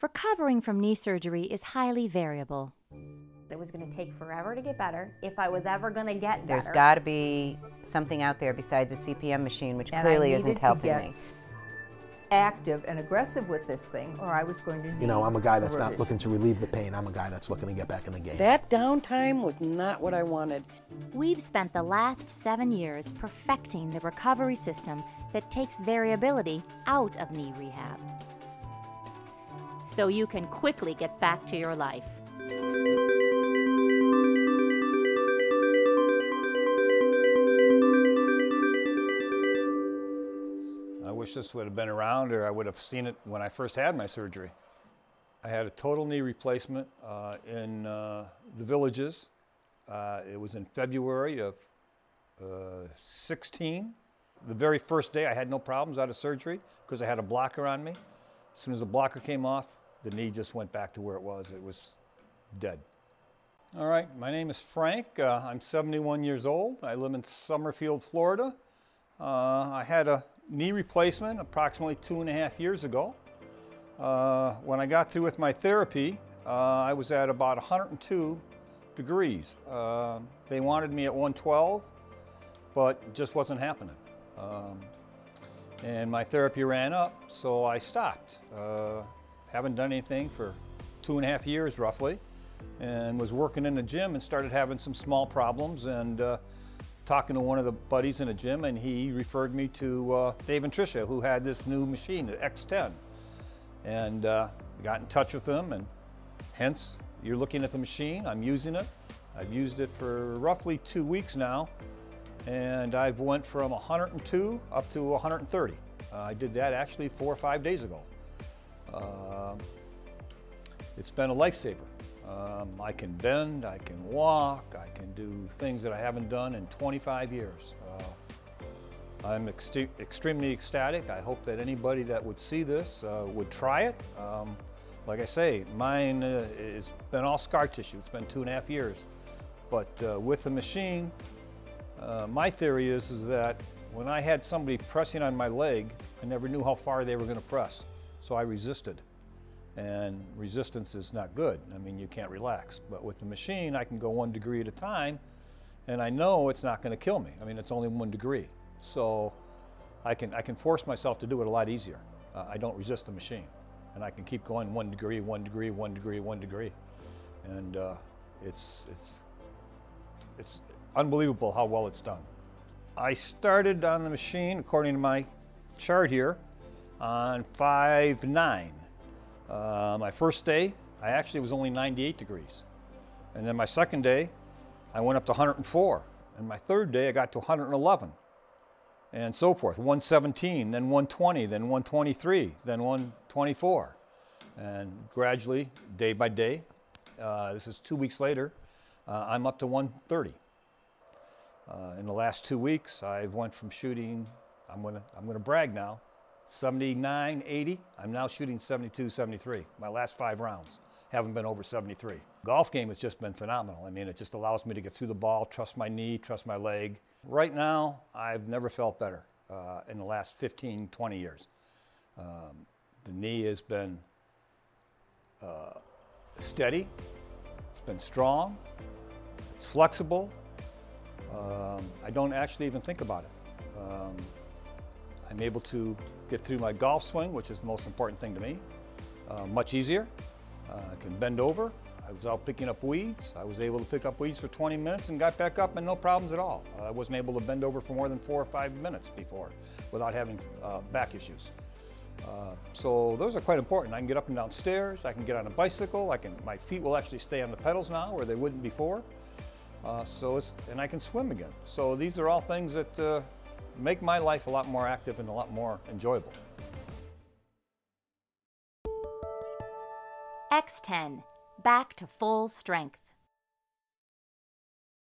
Recovering from knee surgery is highly variable. It was going to take forever to get better if I was ever going to get better. There's got to be something out there besides a CPM machine, which And clearly needed isn't to helping get me. active and aggressive with this thing, or I was going to. You know, I'm a guy that's not revision. looking to relieve the pain. I'm a guy that's looking to get back in the game. That downtime was not what I wanted. We've spent the last seven years perfecting the recovery system that takes variability out of knee rehab. So you can quickly get back to your life. I wish this would have been around or I would have seen it when I first had my surgery. I had a total knee replacement uh, in uh, the villages. Uh, it was in February of uh, 16. The very first day, I had no problems out of surgery because I had a blocker on me. As soon as the blocker came off, the knee just went back to where it was. It was dead. All right, my name is Frank. Uh, I'm 71 years old. I live in Summerfield, Florida. Uh, I had a knee replacement approximately two and a half years ago. Uh, when I got through with my therapy, uh, I was at about 102 degrees. Uh, they wanted me at 112, but it just wasn't happening. Um, and my therapy ran up, so I stopped. Haven't done anything for two and a half years roughly, and was working in the gym and started having some small problems and uh, talking to one of the buddies in the gym, and he referred me to uh, Dave and Tricia, who had this new machine, the X10. And uh, got in touch with them, and hence you're looking at the machine. I'm using it. I've used it for roughly two weeks now, and I've went from 102 up to 130. Uh, I did that actually four or five days ago. Um, it's been a lifesaver. Um, I can bend, I can walk, I can do things that I haven't done in 25 years. Uh, I'm extre- extremely ecstatic. I hope that anybody that would see this uh, would try it. Um, like I say, mine uh, has been all scar tissue. It's been two and a half years. But uh, with the machine, uh, my theory is, is that when I had somebody pressing on my leg, I never knew how far they were going to press. So I resisted. And resistance is not good. I mean, you can't relax. But with the machine, I can go one degree at a time, and I know it's not going to kill me. I mean, it's only one degree. So I can, I can force myself to do it a lot easier. Uh, I don't resist the machine. And I can keep going one degree, one degree, one degree, one degree. And uh, it's, it's, it's unbelievable how well it's done. I started on the machine, according to my chart here, on 5 9. Uh, my first day, I actually was only 98 degrees. And then my second day, I went up to 104. And my third day, I got to 111. And so forth. 117, then 120, then 123, then 124. And gradually, day by day, uh, this is two weeks later, uh, I'm up to 130. Uh, in the last two weeks, I've went from shooting, I'm gonna, I'm gonna brag now, 79, 80. I'm now shooting 72, 73. My last five rounds haven't been over 73. Golf game has just been phenomenal. I mean, it just allows me to get through the ball, trust my knee, trust my leg. Right now, I've never felt better uh, in the last 15, 20 years. Um, the knee has been uh, steady, it's been strong, it's flexible. Um, I don't actually even think about it. Um, I'm able to get through my golf swing, which is the most important thing to me, uh, much easier. Uh, I can bend over. I was out picking up weeds. I was able to pick up weeds for 20 minutes and got back up and no problems at all. I wasn't able to bend over for more than four or five minutes before without having uh, back issues. Uh, so those are quite important. I can get up and down stairs. I can get on a bicycle. I can. My feet will actually stay on the pedals now, where they wouldn't before. Uh, so and I can swim again. So these are all things that uh, make my life a lot more active and a lot more enjoyable. X10, back to full strength.